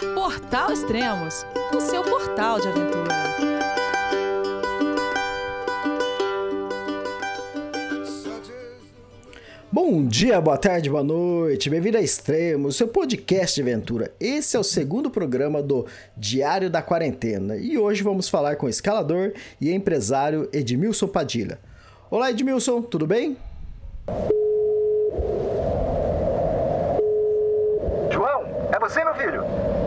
Portal Extremos, o seu portal de aventura. Bom dia, boa tarde, boa noite, bem-vindo a Extremos, seu podcast de aventura. Esse é o segundo programa do Diário da Quarentena e hoje vamos falar com o escalador e empresário Edmilson Padilha. Olá, Edmilson, tudo bem? João, é você, meu filho?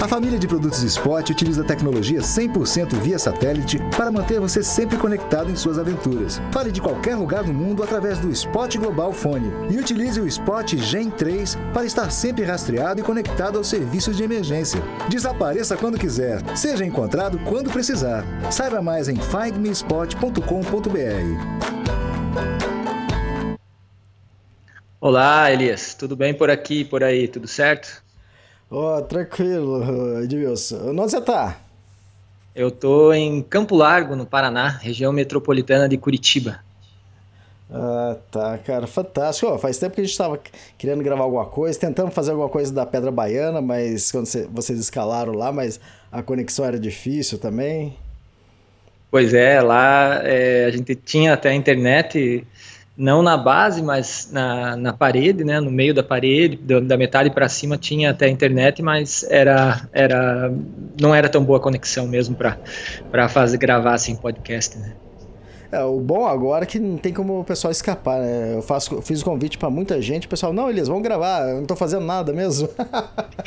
A família de produtos Spot utiliza tecnologia 100% via satélite para manter você sempre conectado em suas aventuras. Fale de qualquer lugar do mundo através do Spot Global Fone e utilize o Spot Gen 3 para estar sempre rastreado e conectado aos serviços de emergência. Desapareça quando quiser, seja encontrado quando precisar. Saiba mais em findmespot.com.br. Olá, Elias. Tudo bem por aqui e por aí? Tudo certo? Ó, oh, tranquilo, Edmilson. Onde você tá? Eu tô em Campo Largo, no Paraná, região metropolitana de Curitiba. Ah, tá, cara, fantástico. Oh, faz tempo que a gente estava querendo gravar alguma coisa, tentando fazer alguma coisa da Pedra Baiana, mas quando você, vocês escalaram lá, mas a conexão era difícil também. Pois é, lá é, a gente tinha até a internet não na base, mas na, na parede, né, no meio da parede, da metade para cima tinha até internet, mas era, era não era tão boa a conexão mesmo para fazer gravar assim podcast, né. É, o bom agora é que não tem como o pessoal escapar, né? Eu, faço, eu fiz o convite para muita gente, o pessoal, não, eles vão gravar, eu não tô fazendo nada mesmo.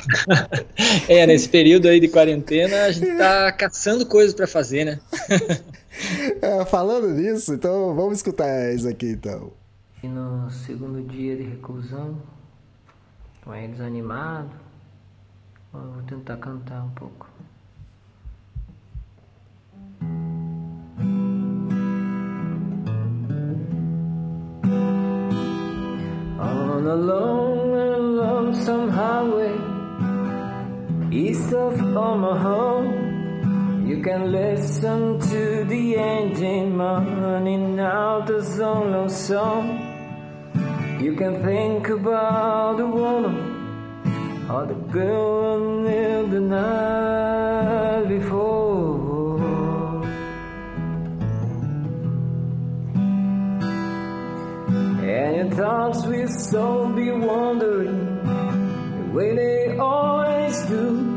é, nesse período aí de quarentena, a gente tá caçando coisas para fazer, né? é, falando nisso, então vamos escutar isso aqui então. E no segundo dia de reclusão, aí desanimado, vou tentar cantar um pouco. On a long and lonesome highway east of Omaha. You can listen to the engine running out the solo song. You can think about the woman or the girl knew the night before. And your thoughts will so be wandering the way they always do.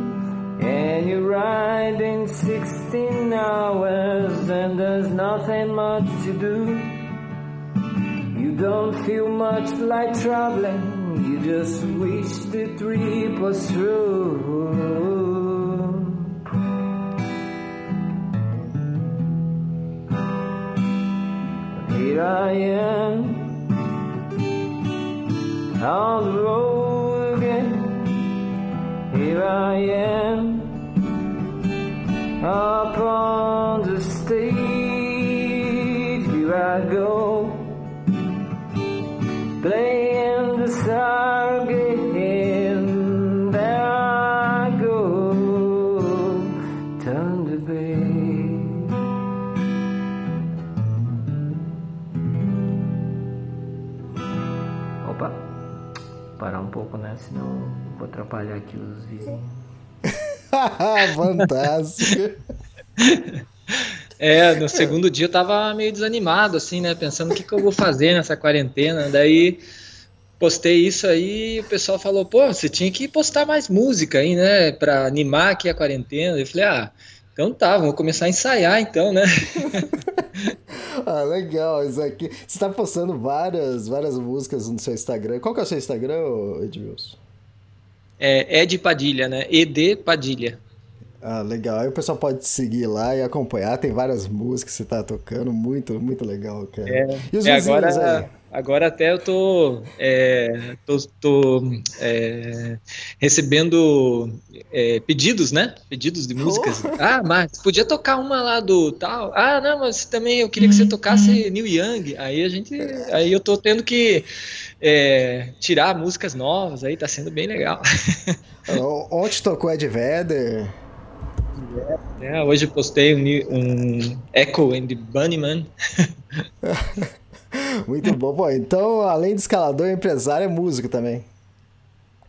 And you're riding 16 hours and there's nothing much to do. You don't feel much like traveling, you just wish the trip was through. Here I am on the road. Here I am up on the stage. Here I go playing the star atrapalhar aqui os vizinhos. Fantástico. É, no segundo dia eu tava meio desanimado, assim, né? Pensando o que, que eu vou fazer nessa quarentena. Daí postei isso aí e o pessoal falou, pô, você tinha que postar mais música aí, né? Pra animar aqui a quarentena. Eu falei, ah, então tá, vamos começar a ensaiar então, né? ah, legal, isso aqui. Você tá postando várias, várias músicas no seu Instagram. Qual que é o seu Instagram, Edmilson? É Ed Padilha, né? ED Padilha. Ah, legal. Aí o pessoal pode seguir lá e acompanhar. Tem várias músicas que você tá tocando. Muito, muito legal, cara. É, e os é, agora, aí? Agora até eu tô, é, tô, tô é, recebendo é, pedidos, né? Pedidos de músicas. Oh. Ah, mas podia tocar uma lá do tal. Ah, não, mas também eu queria que você tocasse New Young. Aí a gente. Aí eu tô tendo que é, tirar músicas novas aí, tá sendo bem legal. Ontem tocou Ed Vedder. É, hoje postei um, um Echo and the Bunnyman. Muito bom. Pô, então, além de escalador, empresário é músico também.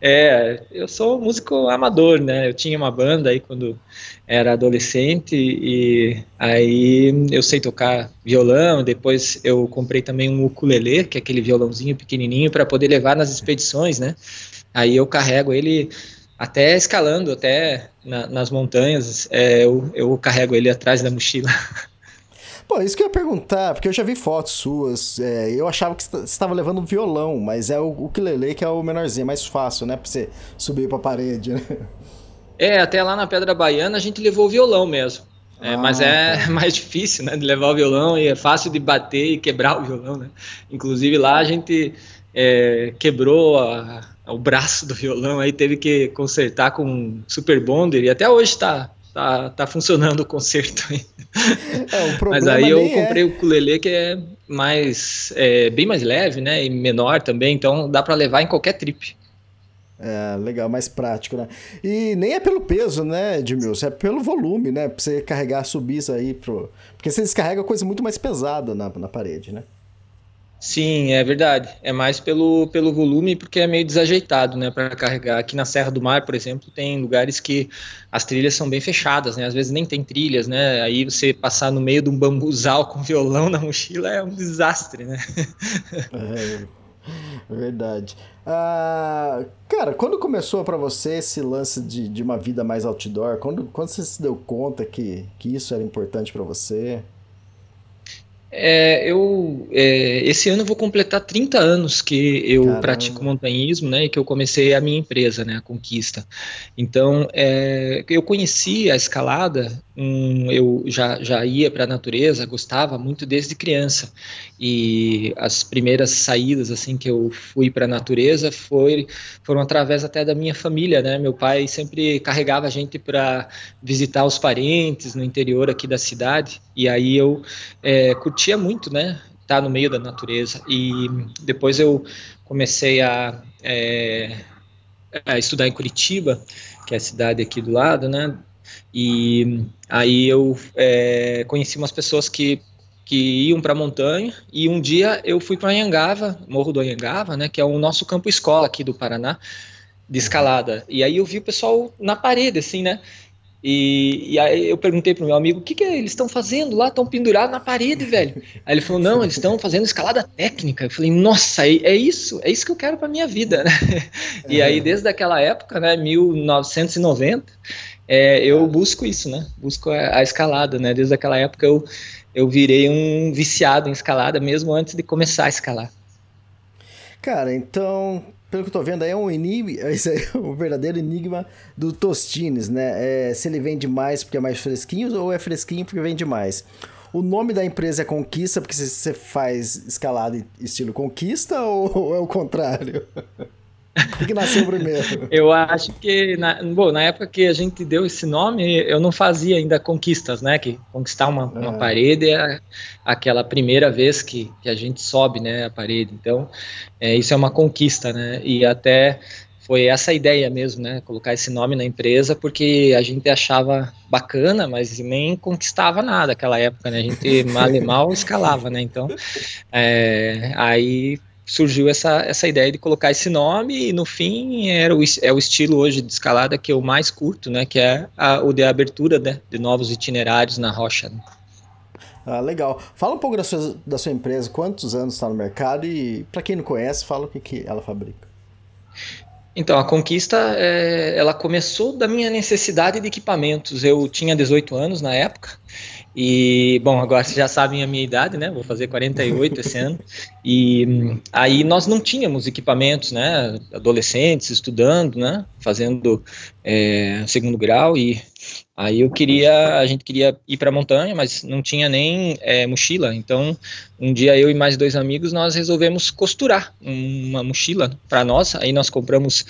É, eu sou músico amador, né? Eu tinha uma banda aí quando era adolescente e aí eu sei tocar violão. Depois eu comprei também um ukulele, que é aquele violãozinho pequenininho para poder levar nas expedições, né? Aí eu carrego ele até escalando, até na, nas montanhas, é, eu, eu carrego ele atrás da mochila. Pô, isso que eu ia perguntar, porque eu já vi fotos suas. É, eu achava que você estava levando um violão, mas é o ukulele que é o menorzinho, é mais fácil, né? Pra você subir pra parede, né? É, até lá na Pedra Baiana a gente levou o violão mesmo. É, ah, mas é tá. mais difícil, né, de levar o violão e é fácil de bater e quebrar o violão, né? Inclusive lá a gente é, quebrou a, o braço do violão, aí teve que consertar com um super bonder e até hoje está tá, tá funcionando o conserto aí. É, Mas aí eu comprei é... o ukulele que é mais é, bem mais leve, né, e menor também, então dá para levar em qualquer trip. É, legal, mais prático, né? E nem é pelo peso, né, Edmilson? É pelo volume, né? Pra você carregar, subir isso aí pro... Porque você descarrega coisa muito mais pesada na, na parede, né? Sim, é verdade. É mais pelo, pelo volume, porque é meio desajeitado, né, para carregar. Aqui na Serra do Mar, por exemplo, tem lugares que as trilhas são bem fechadas, né? Às vezes nem tem trilhas, né? Aí você passar no meio de um bambuzal com violão na mochila é um desastre, né? É, verdade. Ah, cara, quando começou para você esse lance de, de uma vida mais outdoor? Quando, quando você se deu conta que, que isso era importante para você? É, eu é, esse ano eu vou completar 30 anos que eu Caramba. pratico montanhismo, né, e que eu comecei a minha empresa, né, a Conquista. Então, é, eu conheci a escalada, eu já, já ia para a natureza, gostava muito desde criança. E as primeiras saídas assim que eu fui para a natureza foi, foram através até da minha família, né? Meu pai sempre carregava a gente para visitar os parentes no interior aqui da cidade. E aí eu é, curtia muito, né? Estar tá no meio da natureza. E depois eu comecei a, é, a estudar em Curitiba, que é a cidade aqui do lado, né? E aí eu é, conheci umas pessoas que que iam para a montanha e um dia eu fui para Anhangava, Morro do Anhangava, né, que é o nosso campo escola aqui do Paraná de escalada. E aí eu vi o pessoal na parede assim, né? E, e aí eu perguntei pro meu amigo, o que que eles estão fazendo lá? Estão pendurados na parede, velho. Aí ele falou, não, eles estão fazendo escalada técnica. Eu falei, nossa, é, é isso, é isso que eu quero para minha vida, né? E aí desde aquela época, né, 1990, é, eu busco isso, né? Busco a, a escalada, né? Desde aquela época eu eu virei um viciado em escalada mesmo antes de começar a escalar. Cara, então, pelo que eu tô vendo, é um enigma, é o verdadeiro enigma do Tostines, né? É, se ele vende mais porque é mais fresquinho ou é fresquinho porque vende mais. O nome da empresa é Conquista porque você faz escalada estilo Conquista ou, ou é o contrário? O que nasceu primeiro? eu acho que, na, bom, na época que a gente deu esse nome, eu não fazia ainda conquistas, né? Que conquistar uma, uma é. parede é aquela primeira vez que, que a gente sobe, né? A parede. Então, é, isso é uma conquista, né? E até foi essa ideia mesmo, né? Colocar esse nome na empresa, porque a gente achava bacana, mas nem conquistava nada naquela época, né? A gente mal e mal escalava, né? Então, é, aí surgiu essa, essa ideia de colocar esse nome e no fim era o, é o estilo hoje de escalada que eu mais curto, né, que é a, o de abertura né, de novos itinerários na rocha. Né. Ah, legal. Fala um pouco da sua, da sua empresa, quantos anos está no mercado e para quem não conhece, fala o que, que ela fabrica. Então, a conquista, é, ela começou da minha necessidade de equipamentos. Eu tinha 18 anos na época e, bom, agora vocês já sabem a minha idade, né? Vou fazer 48 esse ano. E aí nós não tínhamos equipamentos, né? Adolescentes estudando, né? Fazendo é, segundo grau. E aí eu queria, a gente queria ir para a montanha, mas não tinha nem é, mochila. Então, um dia eu e mais dois amigos nós resolvemos costurar uma mochila para nós. Aí nós compramos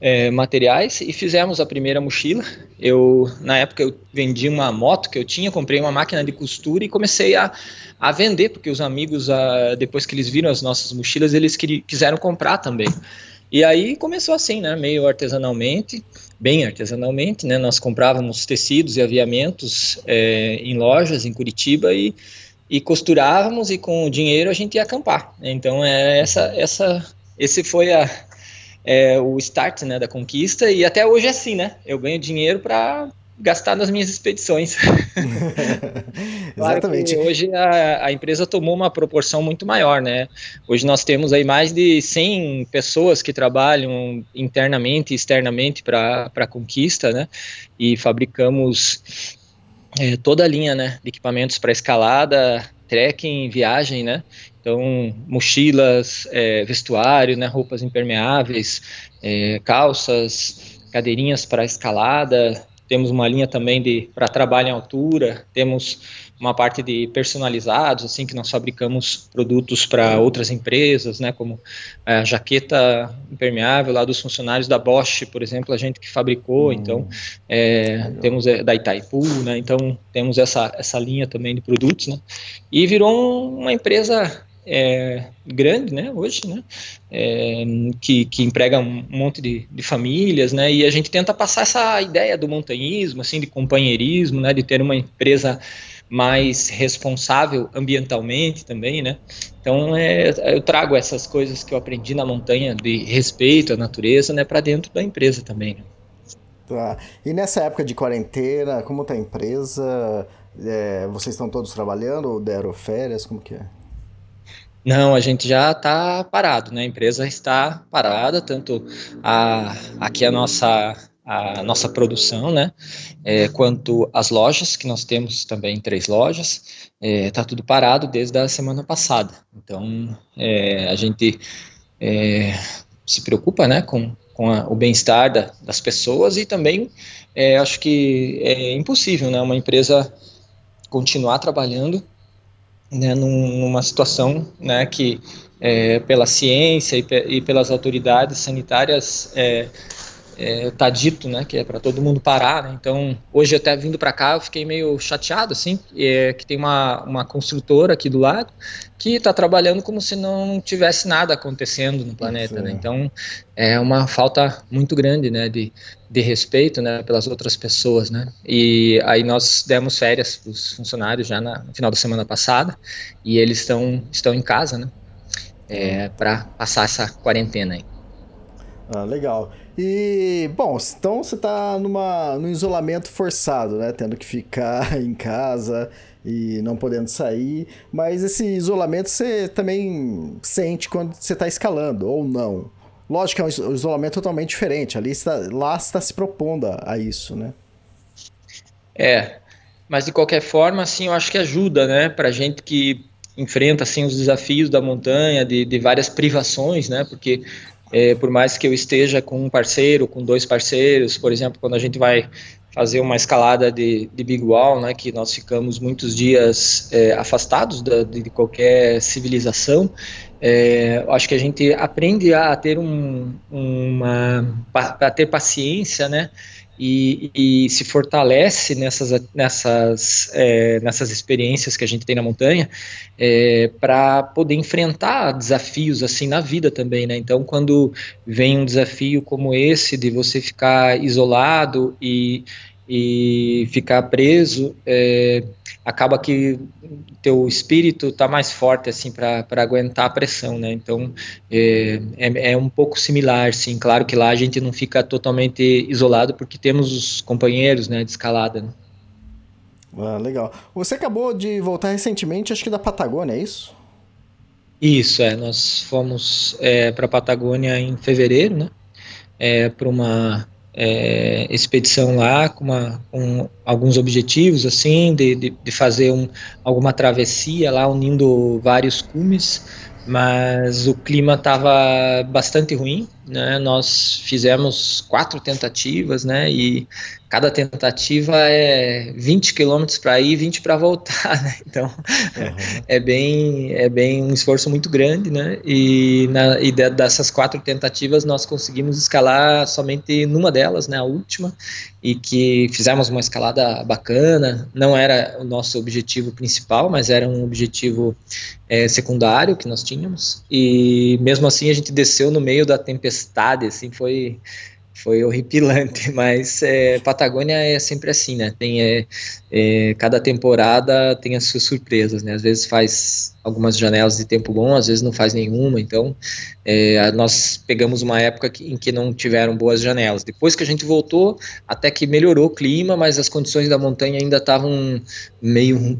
é, materiais e fizemos a primeira mochila. Eu na época eu vendi uma moto que eu tinha, comprei uma máquina de costura e comecei a, a vender porque os amigos a, depois que eles viram as nossas mochilas eles queriam, quiseram comprar também. E aí começou assim, né, meio artesanalmente, bem artesanalmente, né. Nós comprávamos tecidos e aviamentos é, em lojas em Curitiba e e costurávamos e com o dinheiro a gente ia acampar. Então é essa essa esse foi a é, o start né, da conquista e até hoje é assim, né? Eu ganho dinheiro para gastar nas minhas expedições. Exatamente. Claro hoje a, a, empresa tomou uma proporção muito maior, né? Hoje nós temos aí mais de 100 pessoas que trabalham internamente e externamente para a conquista, né? E fabricamos é, toda a linha né, de equipamentos para escalada, trekking, viagem, né? Então, mochilas, é, vestuário, né, roupas impermeáveis, é, calças, cadeirinhas para escalada, temos uma linha também de para trabalho em altura, temos uma parte de personalizados, assim, que nós fabricamos produtos para outras empresas, né, como a jaqueta impermeável lá dos funcionários da Bosch, por exemplo, a gente que fabricou, hum, então é, temos é, da Itaipu, né, então temos essa, essa linha também de produtos, né, e virou uma empresa é, grande, né, hoje, né, é, que, que emprega um monte de, de, famílias, né, e a gente tenta passar essa ideia do montanhismo, assim, de companheirismo, né, de ter uma empresa mais responsável ambientalmente também, né, então é, eu trago essas coisas que eu aprendi na montanha de respeito à natureza, né, para dentro da empresa também, né. Tá. E nessa época de quarentena, como está a empresa? É, vocês estão todos trabalhando ou deram férias? Como que é? Não, a gente já está parado, né? A empresa está parada, tanto a, aqui a nossa a nossa produção, né? É, quanto as lojas, que nós temos também três lojas, está é, tá tudo parado desde a semana passada. Então, é, a gente é, se preocupa, né, com, com a, o bem-estar da, das pessoas e também é, acho que é impossível, né, uma empresa continuar trabalhando né, numa situação né, que, é, pela ciência e, e, pelas autoridades sanitárias, é, é, tá dito, né, que é para todo mundo parar, né? Então, hoje até vindo para cá, eu fiquei meio chateado, assim, é, que tem uma, uma construtora aqui do lado que está trabalhando como se não tivesse nada acontecendo no planeta, né? Então, é uma falta muito grande, né, de, de respeito, né, pelas outras pessoas, né? E aí nós demos férias para os funcionários já na, no final da semana passada e eles estão estão em casa, né? É, para passar essa quarentena aí. Ah, legal. E, bom, então você está numa, num isolamento forçado, né? Tendo que ficar em casa e não podendo sair. Mas esse isolamento você também sente quando você está escalando, ou não? Lógico que é um isolamento totalmente diferente. Ali está, lá está se propondo a, isso, né? É, mas de qualquer forma, assim, eu acho que ajuda, né? Pra gente que enfrenta, assim, os desafios da montanha, de, de várias privações, né? Porque é, por mais que eu esteja com um parceiro, com dois parceiros, por exemplo, quando a gente vai fazer uma escalada de, de Big Wall, né, que nós ficamos muitos dias é, afastados da, de qualquer civilização, é, acho que a gente aprende a ter um, uma, a ter paciência, né, e, e, se fortalece nessas, nessas, é, nessas experiências que a gente tem na montanha é, para poder enfrentar desafios assim na vida também, né? Então, quando vem um desafio como esse de você ficar isolado e e ficar preso, é, acaba que teu espírito está mais forte assim para aguentar a pressão, né? Então é, é, é, um pouco similar, sim. Claro que lá a gente não fica totalmente isolado porque temos os companheiros, né, de escalada. Né? Ah, legal. Você acabou de voltar recentemente, acho que da Patagônia, é isso? Isso, é. Nós fomos é, para a Patagônia em fevereiro, né? É, para uma é, expedição lá com, uma, com, alguns objetivos assim de, de, de fazer um, alguma travessia lá unindo vários cumes mas o clima estava bastante ruim né? Nós fizemos quatro tentativas né? E cada tentativa é 20 quilômetros para ir e 20 para voltar, né? Então uhum. é bem é bem um esforço muito grande, né? E, na, e dessas quatro tentativas nós conseguimos escalar somente numa delas, né? A última e que fizemos uma escalada bacana. Não era o nosso objetivo principal, mas era um objetivo é, secundário que nós tínhamos. E mesmo assim a gente desceu no meio da tempestade, assim foi foi horripilante, mas é, Patagônia é sempre assim, né? Tem é, é, cada temporada tem as suas surpresas, né? Às vezes faz algumas janelas de tempo bom, às vezes não faz nenhuma. Então, é, nós pegamos uma época que, em que não tiveram boas janelas. Depois que a gente voltou, até que melhorou o clima, mas as condições da montanha ainda estavam meio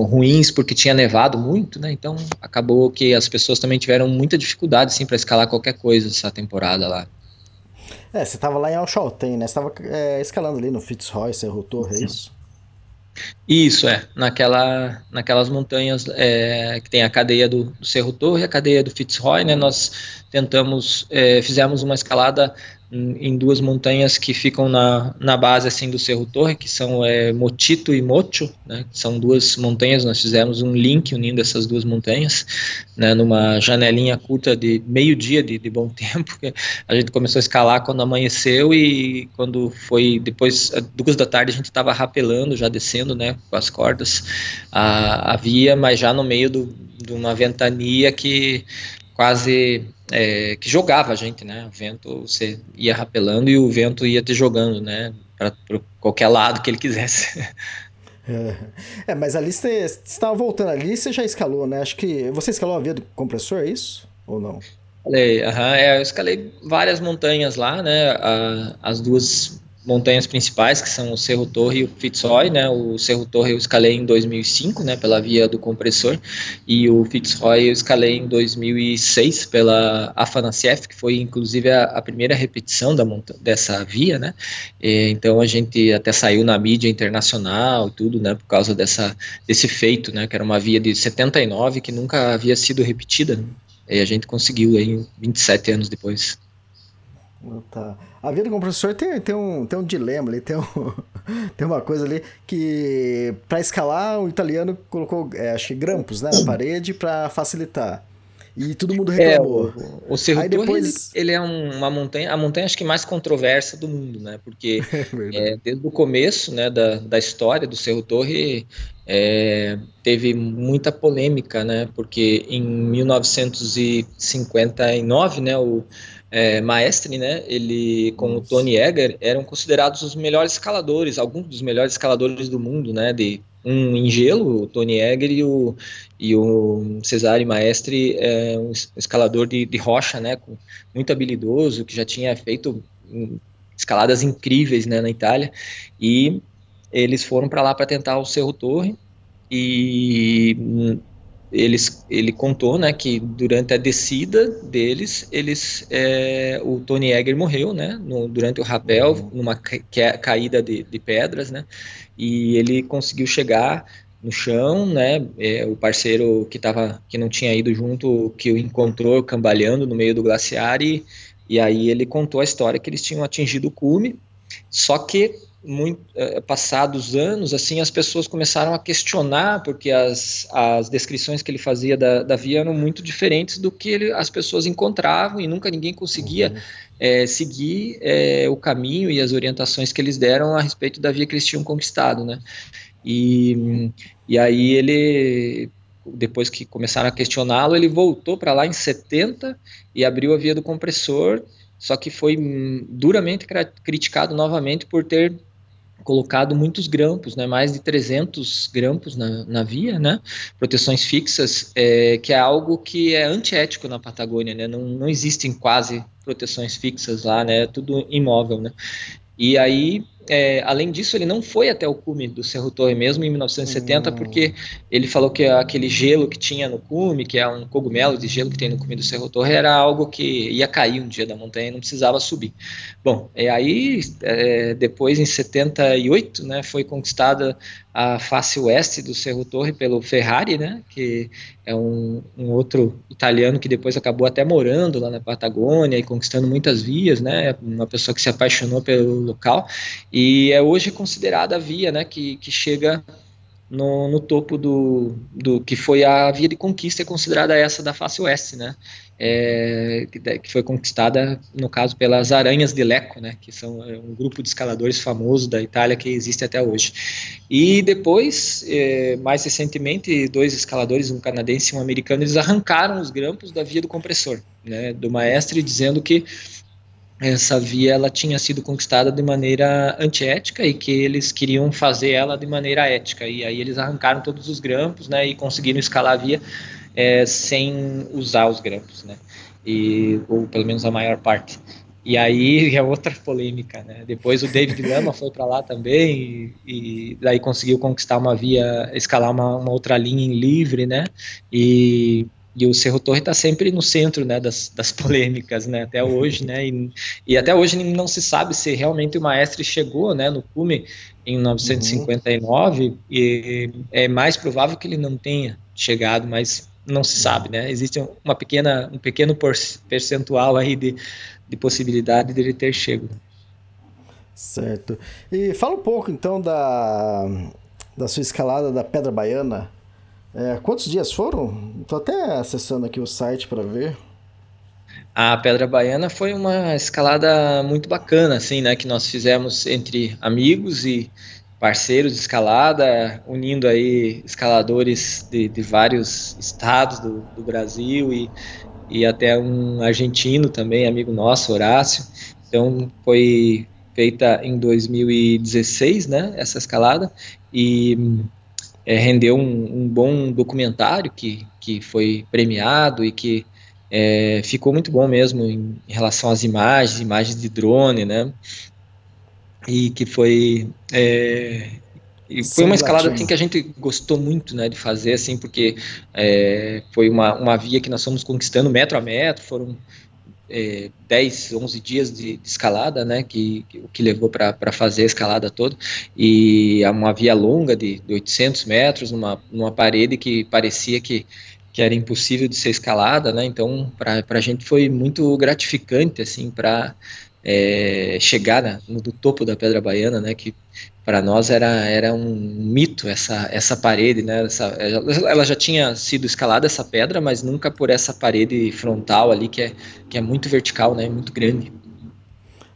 ruins porque tinha nevado muito, né? Então, acabou que as pessoas também tiveram muita dificuldade, assim, para escalar qualquer coisa essa temporada lá. É, você tava lá em Alchalten, né? Você tava é, escalando ali no Fitzroy, Cerro Torre, é isso? Isso, é. Naquela, naquelas montanhas é, que tem a cadeia do, do Cerro Torre e a cadeia do Fitzroy, né? Nós tentamos, é, fizemos uma escalada em duas montanhas que ficam na, na base assim do Cerro Torre, que são é, Motito e Mocho, né, são duas montanhas, nós fizemos um link unindo essas duas montanhas, né, numa janelinha curta de meio dia de, de bom tempo, a gente começou a escalar quando amanheceu e quando foi depois, duas da tarde a gente estava rapelando, já descendo, né, com as cordas, a, a via, mas já no meio do, de uma ventania que quase é, que jogava a gente, né? O vento você ia rapelando e o vento ia te jogando, né? Para qualquer lado que ele quisesse. É, mas ali você estava voltando ali, você já escalou, né? Acho que você escalou a via do compressor, é isso ou não? Falei, aham, é, eu escalei várias montanhas lá, né? As duas montanhas principais, que são o Cerro Torre e o Fitzroy, né? O Cerro Torre eu escalei em 2005, né, pela via do compressor, e o Fitzroy eu escalei em 2006 pela Afanasieff, que foi inclusive a, a primeira repetição da dessa via, né? E, então a gente até saiu na mídia internacional e tudo, né, por causa dessa desse feito, né, que era uma via de 79 que nunca havia sido repetida. Né? E a gente conseguiu aí 27 anos depois. Tá. A vida com o professor tem, tem, um, tem um dilema ali, tem, um, tem uma coisa ali que para escalar o italiano colocou, é, acho que grampos né, na parede para facilitar. E todo mundo reclamou. É, o, o Cerro Aí depois... ele, ele é um, uma montanha, a montanha acho que mais controversa do mundo, né? Porque é, é, desde o começo né, da, da história do Cerro Torre é, teve muita polêmica, né? Porque em 1959, né, o é, Maestre, né, ele com o Tony Egger eram considerados os melhores escaladores, alguns dos melhores escaladores do mundo, né, de um em gelo, o Tony Egger e o, e o Cesare Maestre, é um escalador de, de rocha, né, muito habilidoso, que já tinha feito escaladas incríveis, né, na Itália, e eles foram para lá para tentar o Cerro Torre e eles, ele contou, né, que durante a descida deles, eles, é, o Tony Egger morreu, né, no, durante o rapel, uhum. numa ca caída de, de, pedras, né, e ele conseguiu chegar no chão, né, é, o parceiro que tava, que não tinha ido junto, que o encontrou cambaleando no meio do glaciar e, e aí ele contou a história que eles tinham atingido o cume, só que muito, é, passados anos, assim, as pessoas começaram a questionar, porque as, as descrições que ele fazia da, da via eram muito diferentes do que ele, as pessoas encontravam e nunca ninguém conseguia uhum. é, seguir é, o caminho e as orientações que eles deram a respeito da via que eles tinham conquistado, né? E, e aí ele, depois que começaram a questioná-lo, ele voltou para lá em 70 e abriu a via do compressor, só que foi duramente criticado novamente por ter colocado muitos grampos, né, mais de 300 grampos na, na via, né, proteções fixas, é, que é algo que é antiético na Patagônia, né, não, não existem quase proteções fixas lá, né, é tudo imóvel, né, e aí é, além disso, ele não foi até o cume do Cerro Torre mesmo em 1970, uhum. porque ele falou que aquele gelo que tinha no cume, que é um cogumelo de gelo que tem no cume do Cerro Torre, era algo que ia cair um dia da montanha e não precisava subir. Bom, e aí, é, depois em 78, né, foi conquistada a face oeste do Cerro Torre pelo Ferrari, né, que é um, um, outro italiano que depois acabou até morando lá na Patagônia e conquistando muitas vias, né, uma pessoa que se apaixonou pelo local. E é hoje considerada a via, né, que, que chega no, no topo do, do que foi a via de conquista, é considerada essa da face oeste, né, é, que, foi conquistada, no caso, pelas Aranhas de Leco, né, que são é, um grupo de escaladores famoso da Itália que existe até hoje. E depois, é, mais recentemente, dois escaladores, um canadense e um americano, eles arrancaram os grampos da via do compressor, né, do maestre, dizendo que essa via ela tinha sido conquistada de maneira antiética e que eles queriam fazer ela de maneira ética e aí eles arrancaram todos os grampos, né, e conseguiram escalar a via é, sem usar os grampos, né, e ou pelo menos a maior parte. E aí é outra polêmica, né? Depois o David Lama foi para lá também e, e, daí conseguiu conquistar uma via, escalar uma, uma outra linha em livre, né? E e o Cerro Torre está sempre no centro né, das, das, polêmicas, né, até hoje, né, e, e, até hoje não se sabe se realmente o maestre chegou, né, no cume em 1959, uhum. e é mais provável que ele não tenha chegado, mas não se sabe, né, existe uma pequena, um pequeno percentual aí de, de possibilidade dele ter chegado. Certo. E fala um pouco, então, da, da sua escalada da Pedra Baiana, é, quantos dias foram? Estou até acessando aqui o site para ver. A Pedra Baiana foi uma escalada muito bacana, assim, né, que nós fizemos entre amigos e parceiros de escalada, unindo aí escaladores de, de vários estados do, do Brasil e, e até um argentino também, amigo nosso, Horácio. Então foi feita em 2016, né, essa escalada, e é, rendeu um, um, bom documentário que, que foi premiado e que é, ficou muito bom mesmo em, em, relação às imagens, imagens de drone, né? E que foi é, e foi uma escalada assim, que a gente gostou muito né, de fazer, assim, porque é, foi uma, uma via que nós fomos conquistando metro a metro, foram é, 10, 11 dias de, de escalada, né, que, que, o que levou para fazer a escalada toda, e é uma via longa de, de 800 metros, numa, numa parede que parecia que, que era impossível de ser escalada, né, então para a gente foi muito gratificante, assim, para é, chegar na, no topo da Pedra Baiana, né, que para nós era, era um mito essa, essa parede, né? Essa, ela já tinha sido escalada essa pedra, mas nunca por essa parede frontal ali que é, que é muito vertical, né? Muito grande.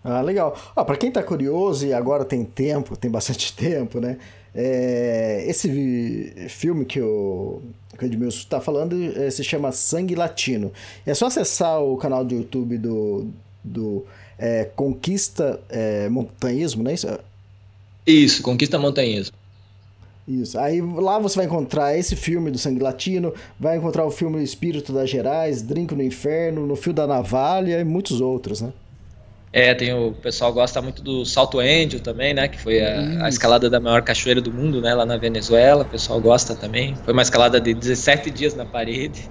Ah, legal. Ah, para quem está curioso e agora tem tempo, tem bastante tempo, né? É, esse filme que o, que o Edmilson está falando é, se chama Sangue Latino. É só acessar o canal do YouTube do, do é, Conquista é, Montanhismo, não é isso? Isso, Conquista Montanhismo. Isso. Aí lá você vai encontrar esse filme do Sangue Latino, vai encontrar o filme Espírito das Gerais, Drink no Inferno, No Fio da Navalha e muitos outros, né? É, tem o, o pessoal gosta muito do Salto Angel também, né? Que foi a, a, escalada da maior cachoeira do mundo, né? Lá na Venezuela. O pessoal gosta também. Foi uma escalada de 17 dias na parede.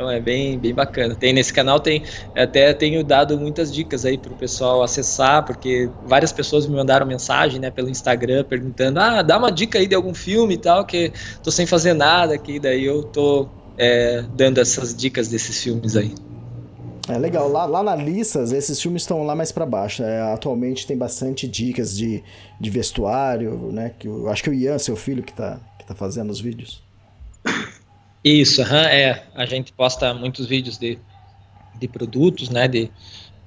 Então é bem, bem bacana. Tem nesse canal tem até tenho dado muitas dicas aí para o pessoal acessar, porque várias pessoas me mandaram mensagem, né, pelo Instagram perguntando: "Ah, dá uma dica aí de algum filme e tal, que tô sem fazer nada aqui". Daí eu tô é, dando essas dicas desses filmes aí. É legal. Lá, lá na Lissas, esses filmes estão lá mais para baixo. É, atualmente tem bastante dicas de, de vestuário, né? Que eu acho que o Ian, seu filho, que tá, que tá fazendo os vídeos. Isso, uhum, é. A gente posta muitos vídeos de, de produtos, né? De,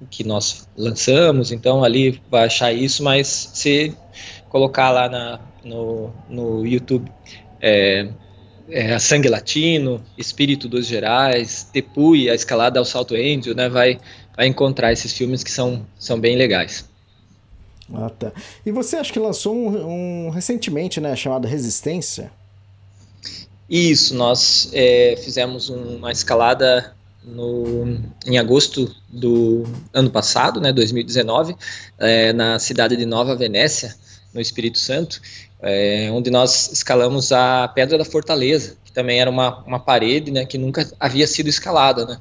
que nós lançamos, então ali vai achar isso, mas se colocar lá na, no, no YouTube é, é, Sangue Latino, Espírito dos Gerais, Tepui, a escalada ao Salto Angel, né? Vai, vai encontrar esses filmes que são, são bem legais. Ah, tá. E você acha que lançou um, um recentemente, né? Chamado Resistência? Isso, nós é, fizemos uma escalada no, em agosto do ano passado, né, 2019, é, na cidade de Nova Venécia, no Espírito Santo, é, onde nós escalamos a Pedra da Fortaleza, que também era uma, uma parede né, que nunca havia sido escalada. Né?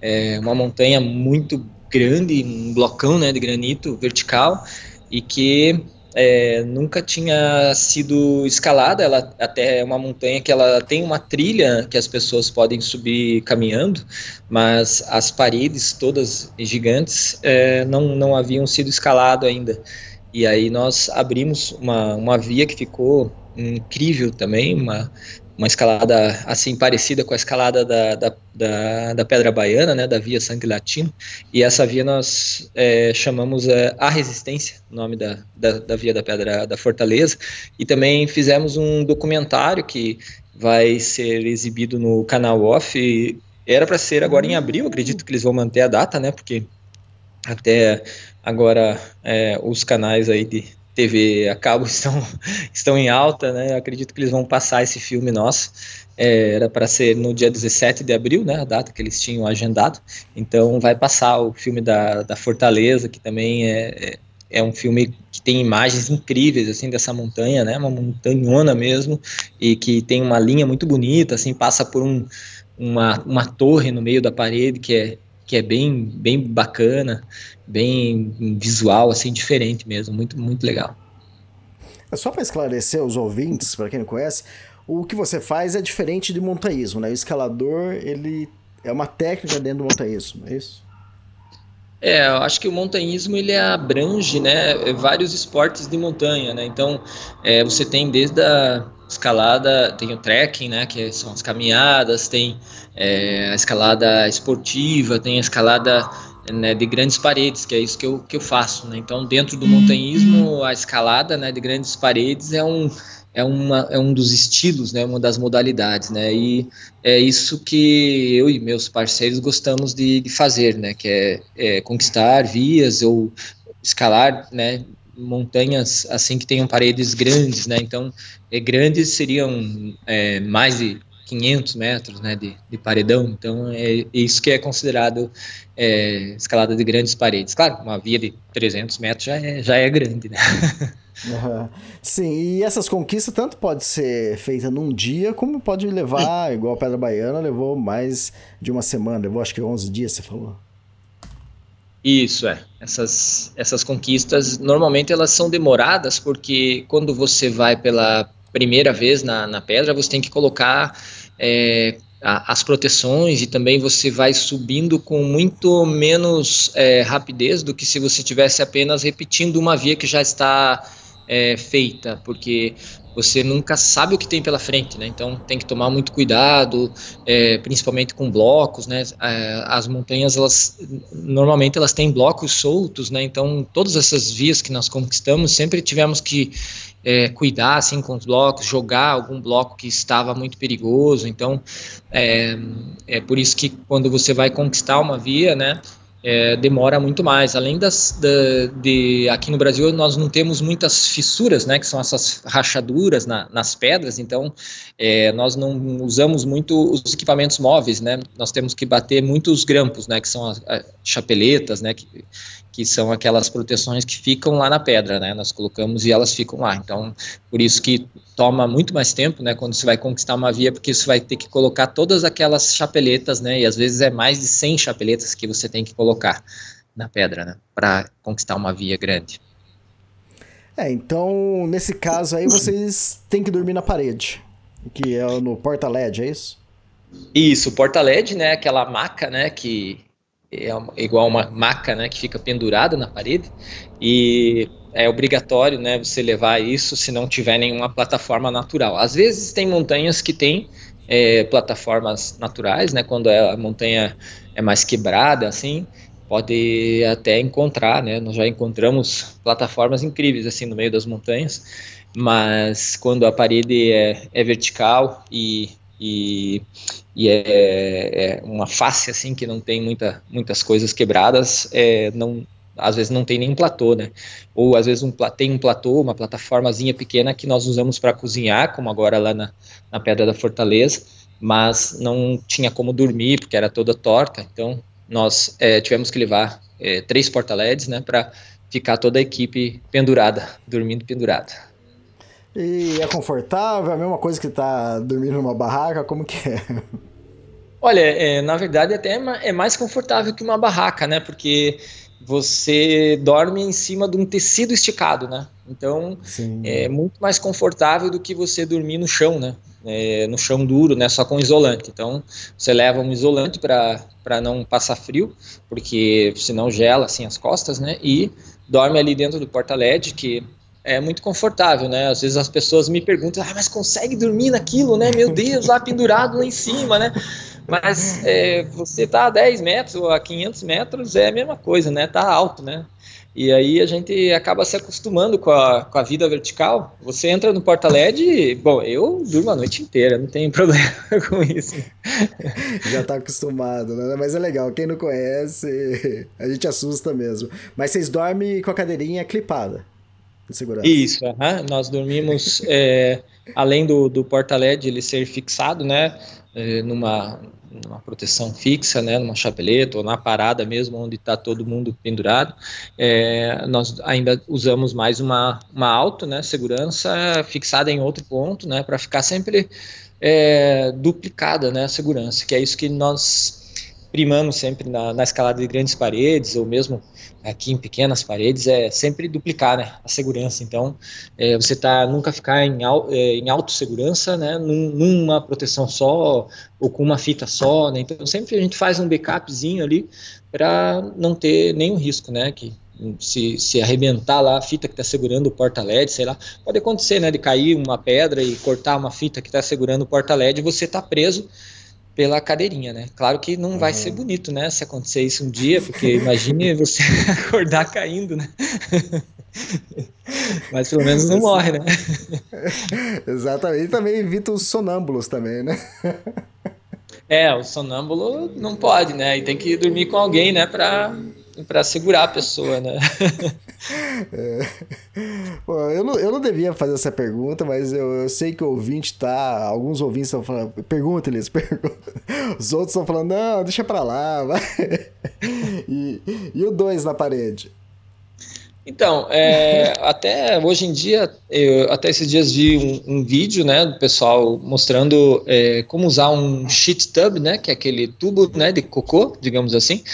É uma montanha muito grande, um blocão né, de granito vertical, e que é, nunca tinha sido escalada. Ela até é uma montanha que ela tem uma trilha que as pessoas podem subir caminhando, mas as paredes todas gigantes é, não, não haviam sido escalado ainda. E aí nós abrimos uma, uma via que ficou incrível também, uma, uma escalada assim parecida com a escalada da, da, da, da Pedra Baiana, né, da Via Sangue Latino, e essa via nós é, chamamos é, A Resistência, nome da, da, da, Via da Pedra da Fortaleza, e também fizemos um documentário que vai ser exibido no canal Off, era para ser agora em abril, acredito que eles vão manter a data, né, porque até agora é, os canais aí de TV a cabo estão, estão em alta, né? Eu acredito que eles vão passar esse filme nosso. É, era para ser no dia 17 de abril, né? A data que eles tinham agendado. Então vai passar o filme da, da Fortaleza, que também é, é, é um filme que tem imagens incríveis assim dessa montanha, né? Uma montanhona mesmo e que tem uma linha muito bonita, assim passa por um, uma, uma torre no meio da parede que é que é bem bem bacana bem visual, assim, diferente mesmo, muito, muito legal. É só para esclarecer os ouvintes, para quem não conhece, o que você faz é diferente de montanhismo, né? O escalador, ele é uma técnica dentro do montanhismo, é isso? É, eu acho que o montanhismo ele abrange, né, vários esportes de montanha, né? Então, é, você tem desde a escalada, tem o trekking, né, que são as caminhadas, tem é, a escalada esportiva, tem a escalada né, de grandes paredes, que é isso que eu, que eu faço. Né? Então, dentro do montanhismo, a escalada né, de grandes paredes é um, é, uma, é um dos estilos, né, uma das modalidades. Né? E é isso que eu e meus parceiros gostamos de, de fazer, né? que é, é conquistar vias ou escalar né, montanhas assim que tenham paredes grandes, né? Então, é, grandes seriam é, mais de 500 metros né, de, de paredão, então é isso que é considerado é, escalada de grandes paredes. Claro, uma via de 300 metros já é, já é grande, né? Uhum. Sim, e essas conquistas tanto pode ser feita num dia, como pode levar, igual a Pedra Baiana, levou mais de uma semana, levou acho que 11 dias, você falou. Isso, é. Essas, essas conquistas, normalmente elas são demoradas, porque quando você vai pela primeira vez na, na pedra, você tem que colocar é, a, as proteções e também você vai subindo com muito menos é, rapidez do que se você tivesse apenas repetindo uma via que já está é, feita, porque você nunca sabe o que tem pela frente, né? Então tem que tomar muito cuidado, é, principalmente com blocos, né? É, as montanhas, elas normalmente elas têm blocos soltos, né? Então todas essas vias que nós conquistamos sempre tivemos que é, cuidar assim com os blocos, jogar algum bloco que estava muito perigoso. Então é, é por isso que quando você vai conquistar uma via, né? É, demora muito mais. Além das, da, de aqui no Brasil nós não temos muitas fissuras, né, que são essas rachaduras na, nas pedras. Então é, nós não usamos muito os equipamentos móveis, né. Nós temos que bater muitos grampos, né, que são as, as chapeletas, né, que, que são aquelas proteções que ficam lá na pedra, né? Nós colocamos e elas ficam lá. Então, por isso que toma muito mais tempo, né? Quando você vai conquistar uma via, porque você vai ter que colocar todas aquelas chapeletas, né? E às vezes é mais de 100 chapeletas que você tem que colocar na pedra, né? Para conquistar uma via grande. É, então, nesse caso aí, vocês têm que dormir na parede, que é no porta-LED, é isso? Isso, porta-LED, né? Aquela maca, né? Que é igual uma maca, né, que fica pendurada na parede e é obrigatório, né, você levar isso se não tiver nenhuma plataforma natural. Às vezes tem montanhas que tem é, plataformas naturais, né, quando é, a montanha é mais quebrada, assim, pode até encontrar, né, nós já encontramos plataformas incríveis, assim, no meio das montanhas, mas quando a parede é, é vertical e, e e é, é, uma face assim que não tem muita, muitas coisas quebradas, é, não, às vezes não tem nem um platô, né? Ou às vezes um, tem um platô, uma plataformazinha pequena que nós usamos para cozinhar, como agora lá na, na Pedra da Fortaleza, mas não tinha como dormir porque era toda torta, então nós é, tivemos que levar é, três porta-LEDs, né, para ficar toda a equipe pendurada, dormindo pendurada. E é confortável? É a mesma coisa que tá dormindo numa barraca? Como que é? Olha, é, na verdade até é, é mais confortável que uma barraca, né? Porque você dorme em cima de um tecido esticado, né? Então Sim. é muito mais confortável do que você dormir no chão, né? É, no chão duro, né? Só com isolante. Então você leva um isolante para não passar frio, porque senão gela assim as costas, né? E dorme ali dentro do porta-LED, que é muito confortável, né? Às vezes as pessoas me perguntam, ah, mas consegue dormir naquilo, né? Meu Deus, lá pendurado lá em cima, né? Mas é, você tá a 10 metros ou a 500 metros é a mesma coisa, né? Tá alto, né? E aí a gente acaba se acostumando com a, com a vida vertical. Você entra no porta-LED, bom, eu durmo a noite inteira, não tem problema com isso. Já tá acostumado, né? Mas é legal, quem não conhece, a gente assusta mesmo. Mas vocês dormem com a cadeirinha clipada, segurança? Isso, uh -huh. nós dormimos, é, além do, do porta-LED ele ser fixado, né, é, numa numa proteção fixa, né, numa chapeleta ou na parada mesmo, onde está todo mundo pendurado. É, nós ainda usamos mais uma, uma auto, né, segurança fixada em outro ponto, né, para ficar sempre é, duplicada, né, a segurança, que é isso que nós primamos sempre na, na escalada de grandes paredes ou mesmo aqui em pequenas paredes é sempre duplicar né, a segurança. Então, é, você tá nunca ficar em, é, em né, num, numa proteção só ou com uma fita só. Né, então, sempre a gente faz um backupzinho ali para não ter nenhum risco, né, que se, se arrebentar lá a fita que está segurando o porta-LED, sei lá, pode acontecer, né, de cair uma pedra e cortar uma fita que está segurando o porta-LED você está preso pela cadeirinha, né? Claro que não vai ser bonito, né? Se acontecer isso um dia, porque imagine você acordar caindo, né? Mas pelo menos não morre, né? Exatamente. E também evita os sonâmbulos também, né? É, o sonâmbulo não pode, né? E tem que dormir com alguém, né? Pra para segurar a pessoa, né? é. Bom, eu, não, eu não devia fazer essa pergunta, mas eu, eu sei que o ouvinte tá. Alguns ouvintes estão falando. Pergunta, eles perguntam. Os outros estão falando, não, deixa pra lá, vai. E, e o dois na parede? Então, é, até hoje em dia, eu, até esses dias vi um, um, vídeo, né, do pessoal mostrando é, como usar um sheet tub, né, que é aquele tubo, né, de cocô, digamos assim,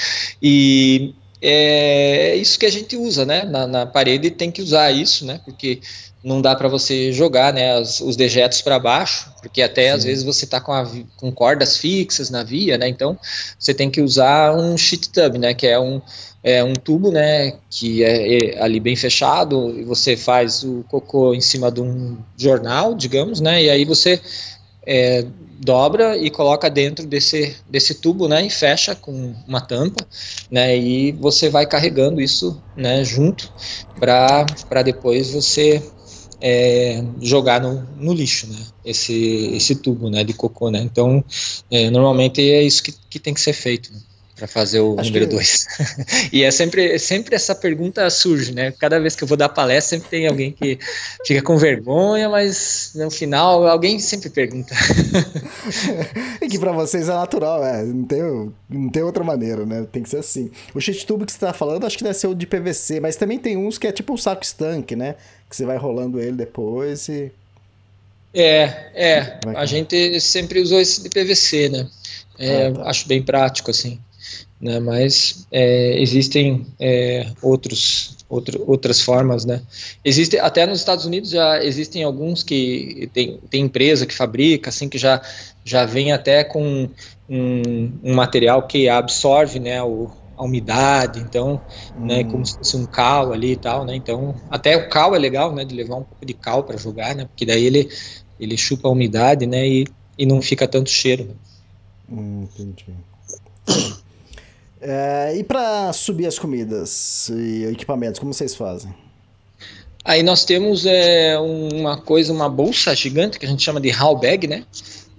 e é isso que a gente usa, né? Na, na parede tem que usar isso, né? Porque não dá para você jogar né, as, os dejetos para baixo, porque até Sim. às vezes você está com, com cordas fixas na via, né? Então você tem que usar um sheet tub, né? Que é um, é um tubo, né? Que é, é ali bem fechado e você faz o cocô em cima de um jornal, digamos, né? E aí você é, dobra e coloca dentro desse, desse tubo, né, e fecha com uma tampa, né, e você vai carregando isso, né, junto para depois você é, jogar no, no, lixo, né, esse, esse tubo, né, de cocô, né, então é, normalmente é isso que, que tem que ser feito, né para fazer o Acho número 2. Que... e é sempre, sempre essa pergunta surge, né? Cada vez que eu vou dar palestra, sempre tem alguém que fica com vergonha, mas no final alguém sempre pergunta. e que para vocês é natural, é, não tem, não tem outra maneira, né? Tem que ser assim. O sheet tube que você tá falando, acho que deve ser o de PVC, mas também tem uns que é tipo um saco estanque, né? Que você vai rolando ele depois e é, é. A gente sempre usou esse de PVC, né? É, ah, tá. Acho bem prático, assim né? Mas é, existem é, outros, outro, outras formas, né? Existe até nos Estados Unidos já existem alguns que tem, tem empresa que fabrica, assim que já já vem até com um, um material que absorve, né? O, a umidade, então, hum. né, como se fosse um cal ali e tal, né? Então, até o cal é legal, né, de levar um pouco de cal para jogar, né? Porque daí ele ele chupa a umidade, né, e, e não fica tanto cheiro. Né? Hum, entendi. É, e para subir as comidas e equipamentos, como vocês fazem? Aí nós temos é, uma coisa, uma bolsa gigante que a gente chama de haul bag, né?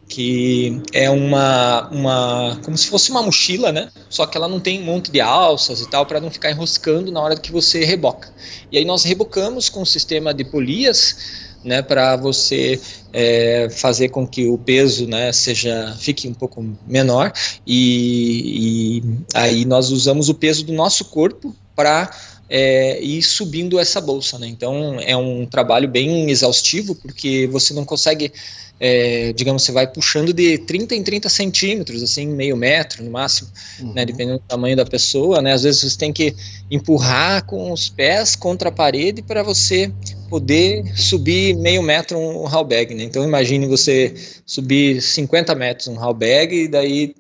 Que é uma, uma, como se fosse uma mochila, né? Só que ela não tem um monte de alças e tal para não ficar enroscando na hora que você reboca. E aí nós rebocamos com o sistema de polias né, para você é, fazer com que o peso né, seja fique um pouco menor e, e aí nós usamos o peso do nosso corpo para é, ir subindo essa bolsa, né? Então é um trabalho bem exaustivo porque você não consegue é, digamos, você vai puxando de 30 em 30 centímetros, assim, meio metro no máximo, uhum. né, dependendo do tamanho da pessoa, né, às vezes você tem que empurrar com os pés contra a parede para você poder subir meio metro um bag, né, então imagine você subir 50 metros um bag e daí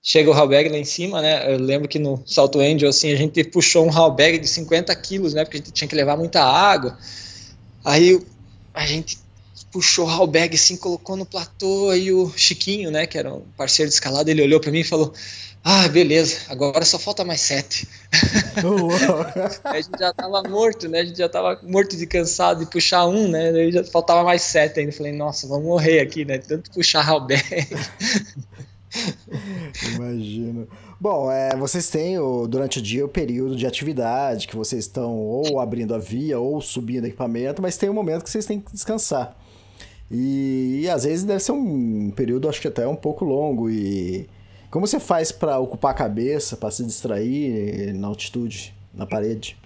chega o bag lá em cima, né, eu lembro que no Salto Angel, assim, a gente puxou um bag de 50 quilos, né, porque a gente tinha que levar muita água, aí a gente puxou o Halberg assim, colocou no platô, e o Chiquinho, né, que era um parceiro de escalada, ele olhou para mim e falou: Ah, beleza, agora só falta mais sete. a gente já tava morto, né? A gente já tava morto de cansado de puxar um, né? Aí já faltava mais sete ainda. Falei, nossa, vamos morrer aqui, né? Tanto puxar Halberg. Imagino. Bom, é, vocês têm o, durante o dia o período de atividade que vocês estão ou abrindo a via ou subindo equipamento, mas tem um momento que vocês têm que descansar. E, e às vezes deve ser um período, acho que até um pouco longo. E como você faz para ocupar a cabeça, para se distrair na altitude, na parede?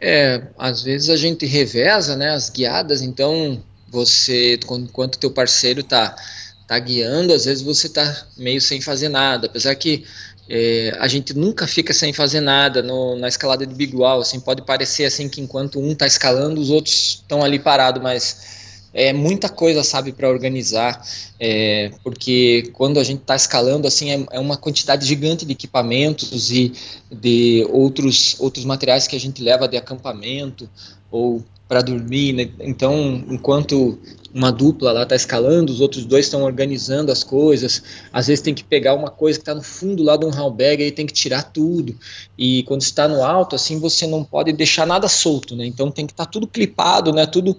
É, às vezes a gente reveza, né, as guiadas, então você, enquanto teu parceiro tá, tá guiando, às vezes você tá meio sem fazer nada, apesar que é, a gente nunca fica sem fazer nada no, na escalada de Big Wall, assim, pode parecer assim que enquanto um tá escalando, os outros estão ali parados, mas é muita coisa, sabe, para organizar, é, porque quando a gente está escalando, assim, é, é, uma quantidade gigante de equipamentos e de outros, outros materiais que a gente leva de acampamento ou para dormir, né? então, enquanto uma dupla lá está escalando, os outros dois estão organizando as coisas, às vezes tem que pegar uma coisa que está no fundo lá de um hallbag, aí tem que tirar tudo, e quando está no alto, assim, você não pode deixar nada solto, né, então tem que estar tá tudo clipado, né, tudo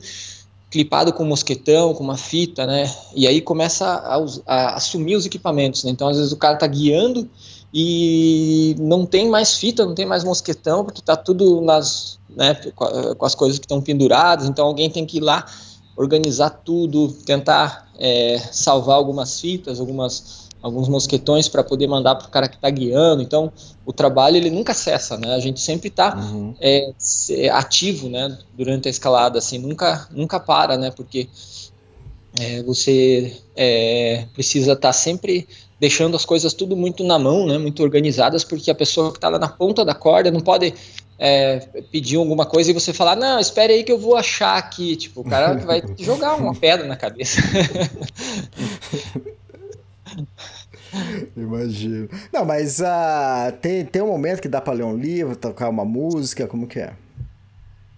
clipado com um mosquetão, com uma fita, né? E aí começa a, a assumir os equipamentos, né? Então, às vezes o cara tá guiando e não tem mais fita, não tem mais mosquetão, porque tá tudo nas, né, com as coisas que estão penduradas, então alguém tem que ir lá organizar tudo, tentar é, salvar algumas fitas, algumas alguns mosquetões para poder mandar para o cara que está guiando. Então, o trabalho ele nunca cessa, né? A gente sempre está uhum. é, ativo, né? Durante a escalada, assim, nunca nunca para, né? Porque é, você é, precisa estar tá sempre deixando as coisas tudo muito na mão, né? Muito organizadas, porque a pessoa que está lá na ponta da corda não pode é, pedir alguma coisa e você falar, não, espere aí que eu vou achar aqui. Tipo, o cara vai jogar uma pedra na cabeça. Imagino. Não, mas uh, tem, tem um momento que dá para ler um livro, tocar uma música, como que é?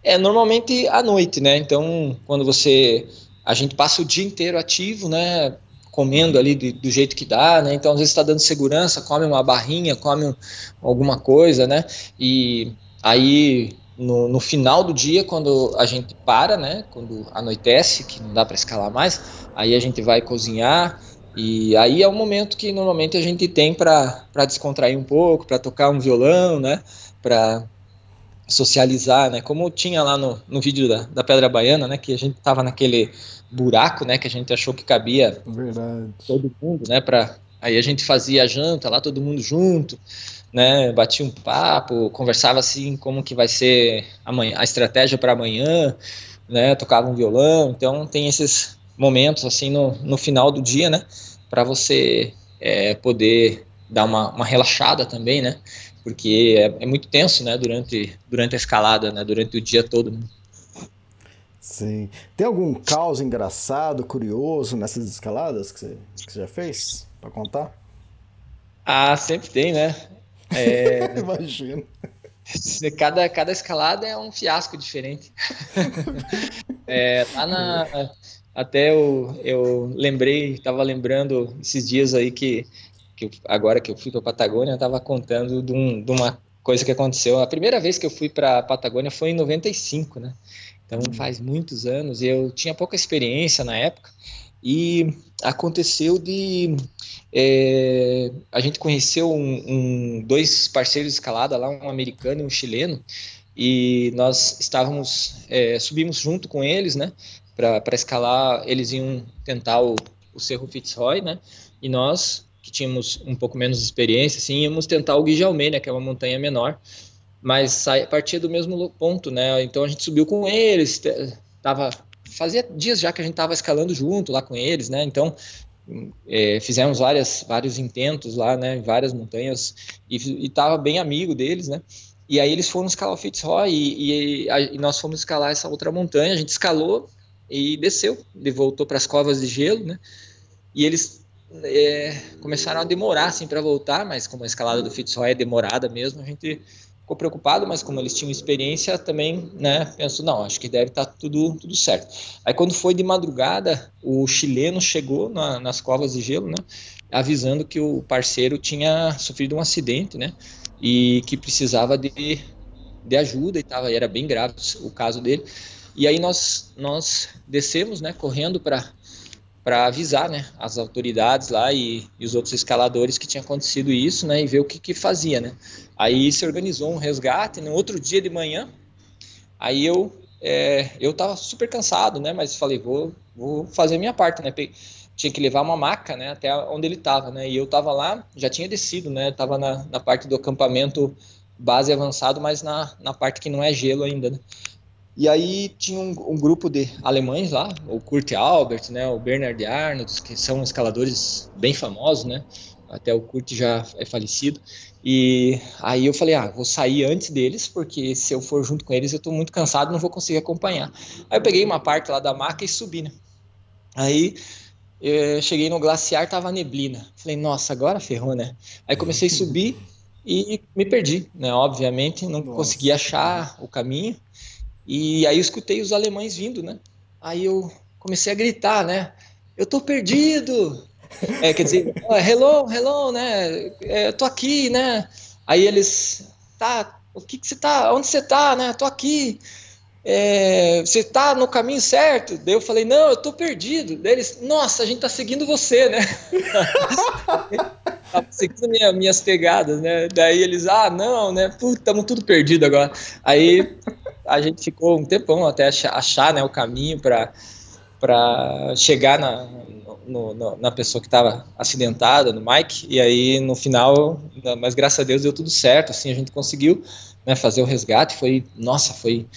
É, normalmente à noite, né? Então, quando você... A gente passa o dia inteiro ativo, né? Comendo ali do, do jeito que dá, né? Então, às vezes está dando segurança, come uma barrinha, come um, alguma coisa, né? E aí, no, no, final do dia, quando a gente para, né? Quando anoitece, que não dá para escalar mais, aí a gente vai cozinhar, e aí é o momento que normalmente a gente tem para descontrair um pouco, para tocar um violão, né? Para socializar, né? Como tinha lá no, no vídeo da, da Pedra Baiana, né? Que a gente tava naquele buraco, né? Que a gente achou que cabia Verdade. todo mundo, né? Pra, aí a gente fazia a janta lá, todo mundo junto, né? Batia um papo, conversava assim como que vai ser amanhã, a estratégia para amanhã, né? Tocava um violão. Então tem esses momentos assim no, no final do dia, né? Para você é, poder dar uma, uma, relaxada também, né? Porque é, é, muito tenso, né? Durante, durante a escalada, né? Durante o dia todo. Né? Sim. Tem algum caos engraçado, curioso nessas escaladas que você, que você já fez para contar? Ah, sempre tem, né? É... Imagino. Cada, cada escalada é um fiasco diferente. é, lá na, até eu, eu lembrei, estava lembrando esses dias aí que, que eu, agora que eu fui para Patagônia, eu estava contando de, um, de, uma coisa que aconteceu. A primeira vez que eu fui para Patagônia foi em 95, né? Então hum. faz muitos anos. e Eu tinha pouca experiência na época e aconteceu de é, a gente conheceu um, um, dois parceiros de escalada lá, um americano e um chileno, e nós estávamos é, subimos junto com eles, né? Para escalar, eles iam tentar o, o Cerro Fitzroy, né? E nós, que tínhamos um pouco menos de experiência, assim, íamos tentar o Guijalmé, né? Que é uma montanha menor, mas partia do mesmo ponto, né? Então a gente subiu com eles, tava fazia dias já que a gente estava escalando junto lá com eles, né? Então é, fizemos várias, vários intentos lá, né? Várias montanhas e estava bem amigo deles, né? E aí eles foram escalar o Fitzroy e, e, e, nós fomos escalar essa outra montanha. A gente escalou e desceu, ele voltou para as covas de gelo, né? E eles é, começaram a demorar assim para voltar, mas como a escalada do Fitzroy é demorada mesmo, a gente ficou preocupado, mas como eles tinham experiência, também, né, pensou, não, acho que deve estar tá tudo, tudo certo. Aí quando foi de madrugada, o chileno chegou na, nas covas de gelo, né, avisando que o parceiro tinha sofrido um acidente, né, e que precisava de, de ajuda e tava, era bem grave o caso dele. E aí nós, nós descemos, né, correndo para para avisar né, as autoridades lá e, e, os outros escaladores que tinha acontecido isso, né, e ver o que, que fazia, né. Aí se organizou um resgate, no outro dia de manhã, aí eu é, eu tava super cansado, né, mas falei, vou, vou fazer a minha parte, né, tinha que levar uma maca, né, até onde ele tava, né, e eu tava lá, já tinha descido, né, tava na, na parte do acampamento base avançado, mas na, na parte que não é gelo ainda, né. E aí tinha um, um, grupo de alemães lá, o Kurt Albert, né, o Bernard Arnold, que são escaladores bem famosos, né? Até o Kurt já é falecido. E aí eu falei, ah, vou sair antes deles, porque se eu for junto com eles eu estou muito cansado, não vou conseguir acompanhar. Aí eu peguei uma parte lá da maca e subi, né? Aí eu cheguei no glaciar, tava neblina. Falei, nossa, agora ferrou, né? Aí comecei a subir e me perdi, né? Obviamente, não nossa. consegui achar o caminho. E aí eu escutei os alemães vindo, né? Aí eu comecei a gritar, né? Eu tô perdido! É, quer dizer, oh, hello, hello, né? É, eu tô aqui, né? Aí eles, tá, o que que você tá, onde você tá, né? Tô aqui. É, você tá no caminho certo? Daí eu falei, não, eu tô perdido. Daí eles, nossa, a gente tá seguindo você, né? Tava seguindo minha, minhas pegadas, né? Daí eles, ah, não, né? Puta, estamos tudo perdido agora. Aí a gente ficou um tempão até achar, né, o caminho para chegar na, no, no, na pessoa que estava acidentada, no Mike, e aí no final, mas graças a Deus deu tudo certo, assim, a gente conseguiu né, fazer o resgate, foi, nossa, foi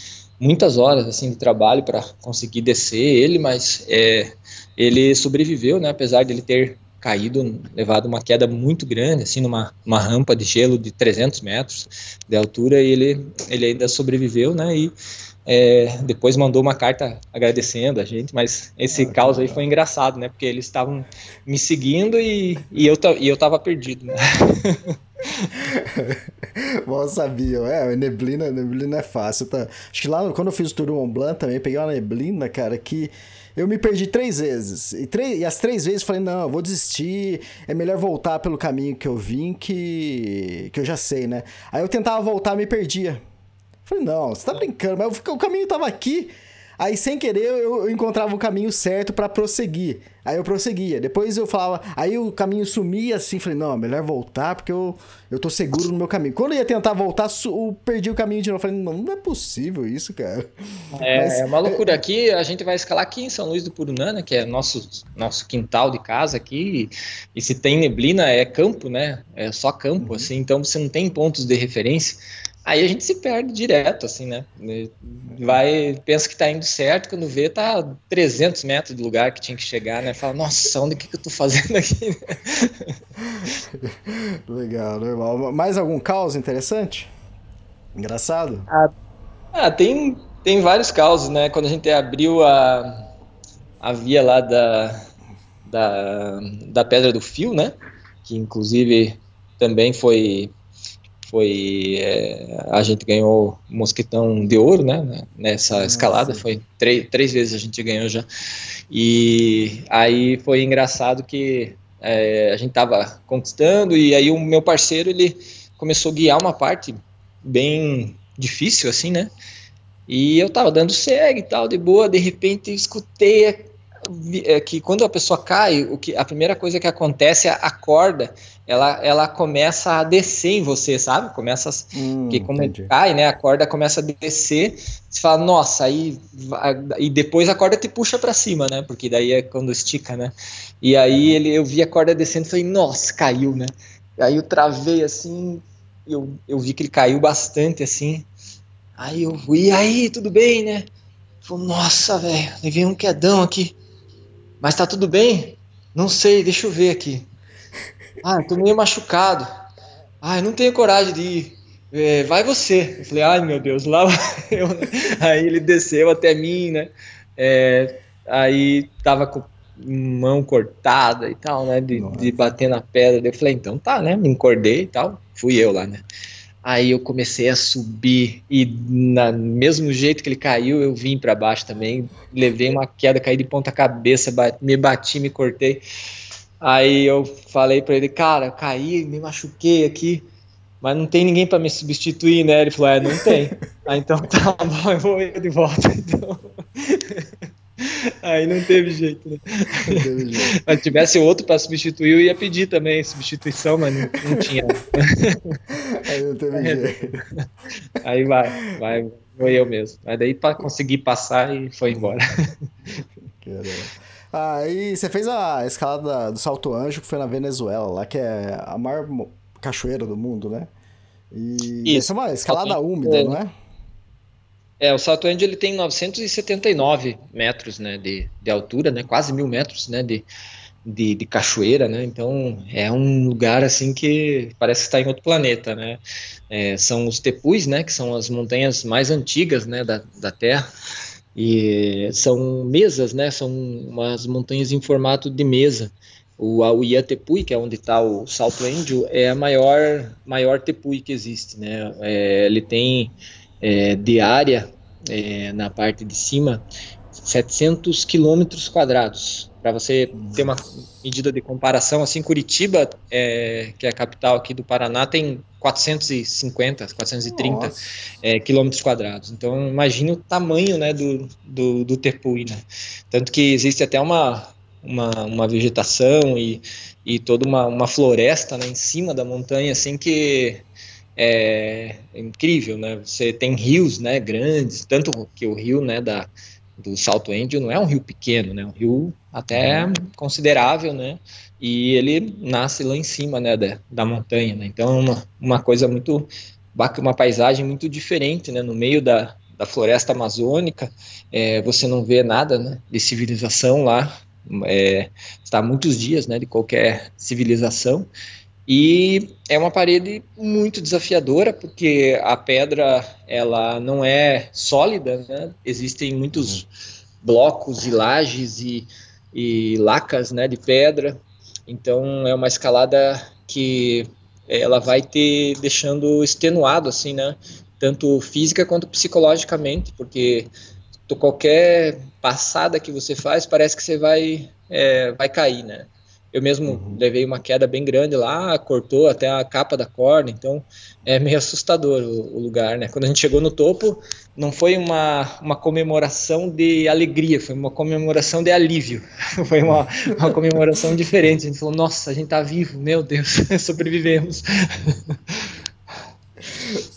muitas horas assim de trabalho para conseguir descer ele, mas é, ele sobreviveu, né, apesar de ele ter caído, levado uma queda muito grande, assim, numa uma rampa de gelo de 300 metros de altura, e ele, ele ainda sobreviveu, né, e é, depois mandou uma carta agradecendo a gente, mas esse ah, caos aí foi engraçado, né, porque eles estavam me seguindo e, e, eu, e eu tava perdido, né. Mal sabiam, é, neblina, neblina é fácil, tá? Acho que lá, quando eu fiz o Tour Mont Blanc também, peguei uma neblina, cara, que eu me perdi três vezes. E, três, e as três vezes falei, não, eu vou desistir. É melhor voltar pelo caminho que eu vim, que, que eu já sei, né? Aí eu tentava voltar, me perdia. Falei, não, você tá brincando, mas o caminho tava aqui. Aí, sem querer, eu, encontrava o caminho certo para prosseguir. Aí eu prosseguia. Depois eu falava, aí o caminho sumia assim, falei, não, é melhor voltar porque eu, eu tô seguro no meu caminho. Quando eu ia tentar voltar, eu perdi o caminho de novo. Falei, não, não é possível isso, cara. É, Mas, é uma loucura. Aqui a gente vai escalar aqui em São Luís do Purunã, né, que é nosso, nosso quintal de casa aqui. E, e se tem neblina, é campo, né? É só campo, uhum. assim. Então você não tem pontos de referência. Aí a gente se perde direto, assim, né? Vai, pensa que tá indo certo, quando vê, tá 300 metros do lugar que tinha que chegar, né? Fala, nossa, onde que, que eu tô fazendo aqui? Legal, normal. Mais algum caos interessante? Engraçado? Ah, ah, tem, tem vários causos, né? Quando a gente abriu a, a via lá da, da, da Pedra do Fio, né? Que inclusive também foi foi é, a gente ganhou mosquitão de ouro, né? Nessa Nossa. escalada foi três, três vezes a gente ganhou já. E aí foi engraçado que é, a gente tava conquistando e aí o meu parceiro ele começou a guiar uma parte bem difícil assim, né? E eu tava dando segue e tal, de boa, de repente escutei é que quando a pessoa cai, o que a primeira coisa que acontece é a corda, ela, ela começa a descer em você, sabe? Começa hum, que como cai, né? A corda começa a descer. Você fala, nossa, aí e depois a corda te puxa para cima, né? Porque daí é quando estica, né? E aí ele, eu vi a corda descendo, e falei, nossa, caiu, né? Aí eu travei assim, eu, eu vi que ele caiu bastante assim. Aí eu, e aí, tudo bem, né? Falei, nossa, velho, levei um quedão aqui. Mas tá tudo bem? Não sei, deixa eu ver aqui. Ah, tô meio machucado. Ah, eu não tenho coragem de ir. É, vai você. Eu falei, ai meu Deus, lá eu. Aí ele desceu até mim, né? É, aí tava com mão cortada e tal, né? De, de bater na pedra. Eu falei, então tá, né? Me encordei e tal. Fui eu lá, né? Aí eu comecei a subir e na mesmo jeito que ele caiu, eu vim para baixo também, levei uma queda, caí de ponta cabeça, me bati, me cortei. Aí eu falei para ele, cara, caí, me machuquei aqui, mas não tem ninguém para me substituir, né? Ele falou, é, não tem. ah, então tá bom, eu vou ir de volta. Então... Aí não teve jeito, né? Não teve jeito. Se tivesse outro para substituir, eu ia pedir também substituição, mas não, não tinha. Aí não teve jeito. Aí vai, vai, foi eu mesmo. Aí daí para conseguir passar e foi embora. Caramba. Aí você fez a escalada do Salto Anjo, que foi na Venezuela, lá que é a maior cachoeira do mundo, né? E Isso. essa é uma escalada úmida, não é? É, o Salto Anjo ele tem 979 metros né, de, de altura, né, quase mil metros né, de, de, de, cachoeira, né? Então é um lugar assim que parece estar em outro planeta, né? É, são os Tepuis, né? Que são as montanhas mais antigas, né? Da, da Terra e são mesas, né? São umas montanhas em formato de mesa. O Auia Tepui, que é onde está o Salto Angel, é a maior maior Tepui que existe, né? É, ele tem é, de área é, na parte de cima 700 quilômetros quadrados. Para você ter uma medida de comparação, assim, Curitiba, é, que é a capital aqui do Paraná, tem 450, 430 é, quilômetros quadrados. Então, imagine o tamanho né, do, do, do Tepuí. Né? Tanto que existe até uma, uma, uma vegetação e, e toda uma, uma floresta né, em cima da montanha, assim, que é incrível, né? Você tem rios, né, grandes, tanto que o rio, né, da do Salto Angel não é um rio pequeno, né? Um rio até uhum. considerável, né? E ele nasce lá em cima, né, da, da montanha, né? Então é uma, uma coisa muito uma paisagem muito diferente, né? No meio da, da floresta amazônica, é, você não vê nada né, de civilização lá, é, está muitos dias, né, de qualquer civilização e é uma parede muito desafiadora, porque a pedra ela não é sólida, né? existem muitos blocos e lajes e, e lacas né, de pedra, então é uma escalada que ela vai ter deixando extenuado assim, né? Tanto física quanto psicologicamente, porque qualquer passada que você faz parece que você vai é, vai cair, né? Eu mesmo uhum. levei uma queda bem grande lá, cortou até a capa da corda, então é meio assustador o, o, lugar, né? Quando a gente chegou no topo, não foi uma, uma comemoração de alegria, foi uma comemoração de alívio. foi uma, uma comemoração diferente. A gente falou, nossa, a gente tá vivo, meu Deus, sobrevivemos.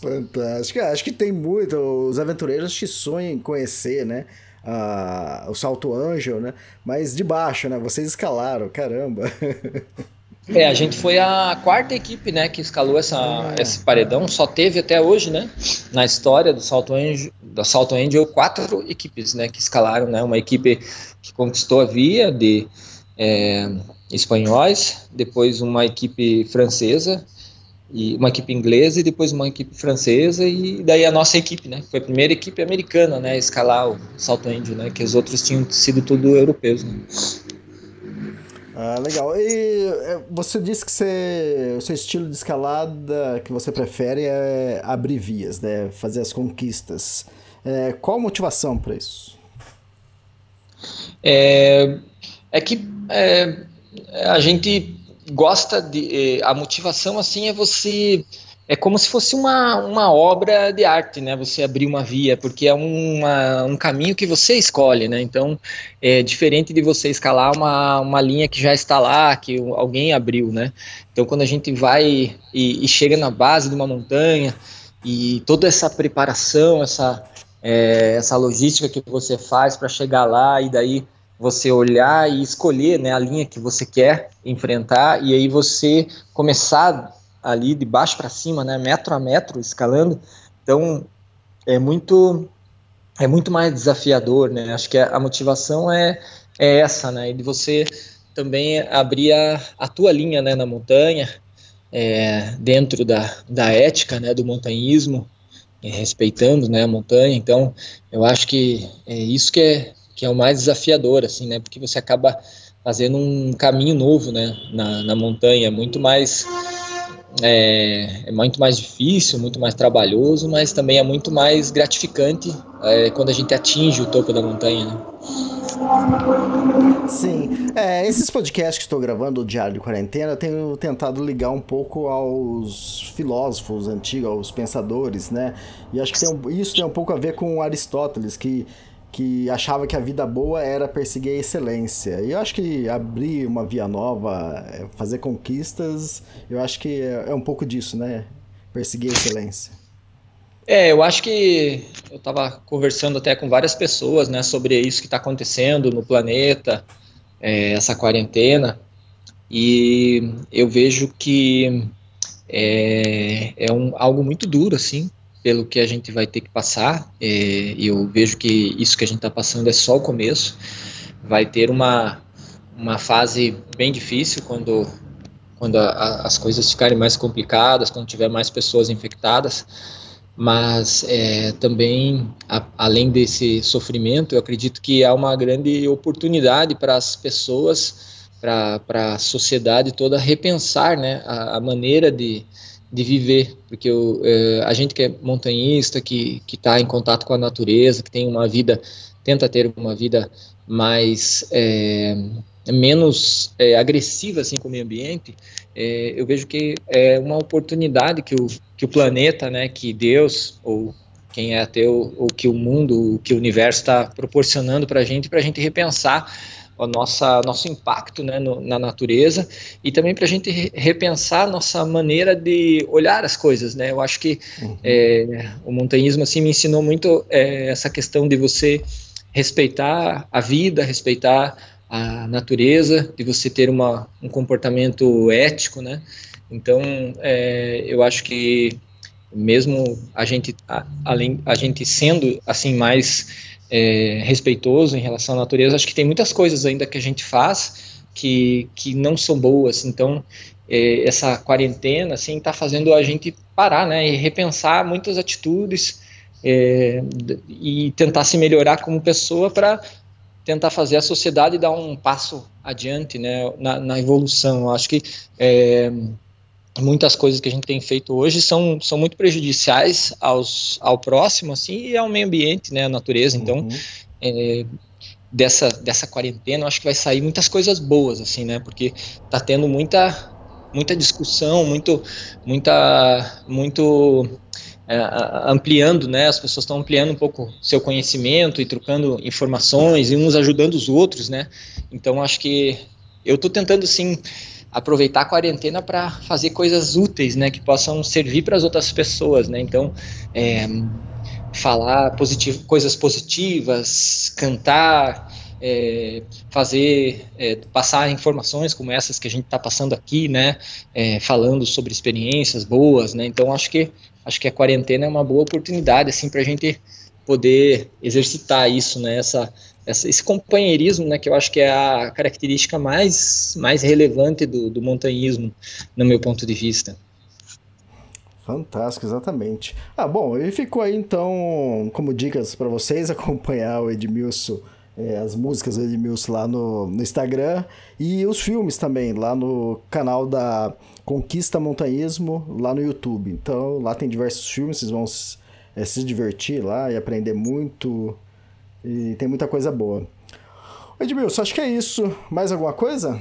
Fantástico. Acho que tem muito. Os aventureiros que sonham em conhecer, né? A, o salto Angel, né? Mas de baixo, né? Vocês escalaram, caramba. É, a gente foi a quarta equipe, né, que escalou essa, é. esse paredão. Só teve até hoje, né, na história do Salto Angel, do Salto Angel, quatro equipes, né, que escalaram, né, uma equipe que conquistou a via de é, espanhóis, depois uma equipe francesa e uma equipe inglesa e depois uma equipe francesa e daí a nossa equipe, né? Foi a primeira equipe americana, né, a escalar o salto índio, né? Que os outros tinham sido tudo europeus, né? Ah, legal. E é, você disse que você, o seu estilo de escalada que você prefere é abrir vias, né? Fazer as conquistas. É, qual a motivação para isso? É, é que é, a gente gosta de. Eh, a motivação, assim, é você. É como se fosse uma, uma obra de arte, né? Você abrir uma via, porque é uma, um caminho que você escolhe, né? Então, é diferente de você escalar uma, uma linha que já está lá, que alguém abriu, né? Então, quando a gente vai e, e chega na base de uma montanha e toda essa preparação, essa, é, essa logística que você faz para chegar lá e daí você olhar e escolher né, a linha que você quer enfrentar e aí você começar ali de baixo para cima, né, metro a metro, escalando. Então é muito é muito mais desafiador, né? Acho que a, motivação é, é essa, né? E de você também abrir a, a tua linha né, na montanha, é, dentro da, da ética né, do montanhismo, respeitando né, a montanha. Então, eu acho que é isso que é, que é o mais desafiador, assim, né? Porque você acaba fazendo um caminho novo, né? Na, na montanha, muito mais é, é, muito mais difícil, muito mais trabalhoso, mas também é muito mais gratificante é, quando a gente atinge o topo da montanha. Né? Sim, é, esses podcasts que estou gravando, o Diário de Quarentena, tenho tentado ligar um pouco aos filósofos antigos, aos pensadores, né? E acho que tem isso tem um pouco a ver com Aristóteles, que que achava que a vida boa era perseguir a excelência. E eu acho que abrir uma via nova, é, fazer conquistas, eu acho que é, é um pouco disso, né? Perseguir a excelência. É, eu acho que eu estava conversando até com várias pessoas, né, sobre isso que está acontecendo no planeta, é, essa quarentena, e eu vejo que é, é um, algo muito duro, assim, pelo que a gente vai ter que passar, é, e eu vejo que isso que a gente está passando é só o começo. Vai ter uma, uma fase bem difícil quando, quando a, a, as coisas ficarem mais complicadas, quando tiver mais pessoas infectadas, mas é, também, a, além desse sofrimento, eu acredito que há uma grande oportunidade para as pessoas, para a sociedade toda repensar né, a, a maneira de, de viver, porque eu, é, a gente que é montanhista, que está em contato com a natureza, que tem uma vida, tenta ter uma vida mais é, menos é, agressiva assim com o meio ambiente, é, eu vejo que é uma oportunidade que o, que o planeta, né, que Deus ou quem é ateu, ou que o mundo, que o universo está proporcionando para a gente, para a gente repensar o nossa, nosso impacto né, no, na natureza e também para a gente re repensar nossa maneira de olhar as coisas. Né? Eu acho que uhum. é, o montanhismo assim, me ensinou muito é, essa questão de você respeitar a vida, respeitar a natureza, de você ter uma, um comportamento ético. Né? Então, é, eu acho que mesmo a gente, a, além a gente sendo assim mais é, respeitoso em relação à natureza. Acho que tem muitas coisas ainda que a gente faz que, que não são boas. Então, é, essa quarentena assim está fazendo a gente parar, né, e repensar muitas atitudes é, e tentar se melhorar como pessoa para tentar fazer a sociedade dar um passo adiante, né, na, na evolução. Acho que é, muitas coisas que a gente tem feito hoje são, são muito prejudiciais aos, ao próximo assim e ao meio ambiente né à natureza então uhum. é, dessa dessa quarentena eu acho que vai sair muitas coisas boas assim né porque tá tendo muita muita discussão muito muita muito é, ampliando né as pessoas estão ampliando um pouco seu conhecimento e trocando informações e uns ajudando os outros né então acho que eu estou tentando assim aproveitar a quarentena para fazer coisas úteis, né, que possam servir para as outras pessoas, né? Então, é, falar positivo, coisas positivas, cantar, é, fazer, é, passar informações como essas que a gente está passando aqui, né? É, falando sobre experiências boas, né? Então, acho que acho que a quarentena é uma boa oportunidade assim para a gente poder exercitar isso, né? Essa essa, esse companheirismo, né, que eu acho que é a característica mais, mais relevante do, do montanhismo, no meu ponto de vista. Fantástico, exatamente. Ah, bom, ele ficou aí então como dicas para vocês acompanhar o Edmilson, é, as músicas do Edmilson lá no, no Instagram e os filmes também lá no canal da Conquista Montanhismo lá no YouTube. Então lá tem diversos filmes, vocês vão é, se divertir lá e aprender muito e tem muita coisa boa. Edmilson, acho que é isso. Mais alguma coisa?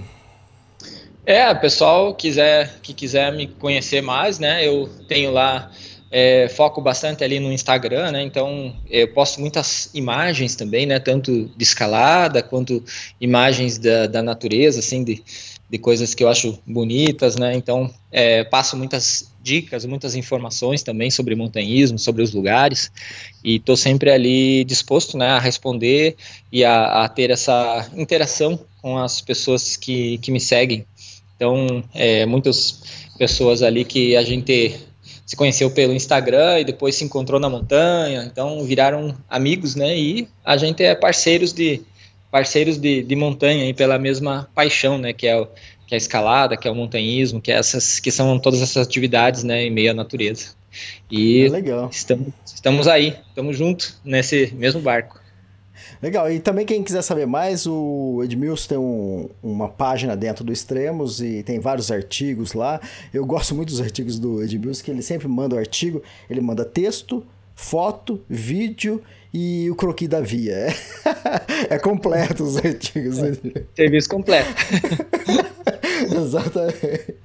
É, pessoal quiser, que quiser me conhecer mais, né? Eu tenho lá é, foco bastante ali no Instagram, né? Então eu posto muitas imagens também, né? Tanto de escalada quanto imagens da, da natureza, assim, de, de coisas que eu acho bonitas, né? Então é, passo muitas dicas, muitas informações também sobre montanhismo, sobre os lugares, e estou sempre ali disposto né, a responder e a, a, ter essa interação com as pessoas que, que me seguem. Então, é, muitas pessoas ali que a gente se conheceu pelo Instagram e depois se encontrou na montanha, então viraram amigos, né? E a gente é parceiros de parceiros de, de montanha e pela mesma paixão, né? Que é o, que é a escalada, que é o montanhismo, que é essas que são todas essas atividades, né, em meio à natureza. E é legal. Estamos, estamos aí, estamos juntos nesse mesmo barco. Legal, e também quem quiser saber mais, o Edmilson tem um, uma página dentro do Extremos e tem vários artigos lá. Eu gosto muito dos artigos do Edmilson, que ele sempre manda o artigo, ele manda texto, foto, vídeo e o croqui da via. É, é completo os artigos. É, serviço completo. Exatamente.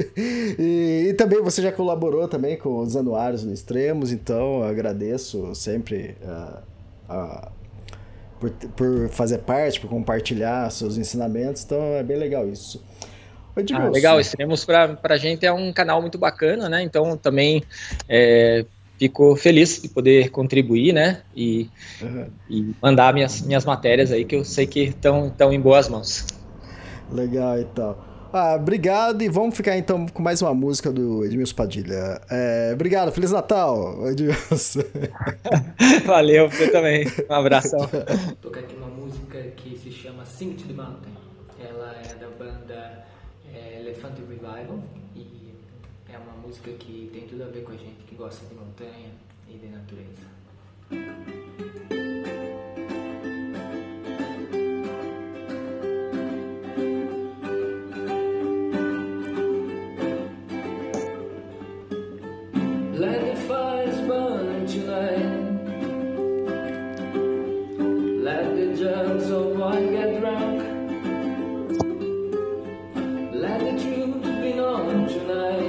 E, e, também você já colaborou também com os anuários do Extremos, então agradeço sempre uh, uh, por, por fazer parte, por compartilhar seus ensinamentos, então é bem legal isso. Ah, legal, Extremos para a gente é um canal muito bacana, né? Então também é, fico feliz de poder contribuir, né? E, uhum. e mandar minhas, minhas matérias aí que eu sei que estão em boas mãos. Legal, então. Ah, obrigado e vamos ficar então com mais uma música do Edmilson Padilha. É, obrigado, Feliz Natal, Edmilson. Valeu, você também. Um abração. Vou tocar aqui uma música que se chama Sing to the Mountain. Ela é da banda é, Elephant Revival e é uma música que tem tudo a ver com a gente que gosta de montanha e de natureza. Let the germs of wine get drunk. Let the truth be known tonight.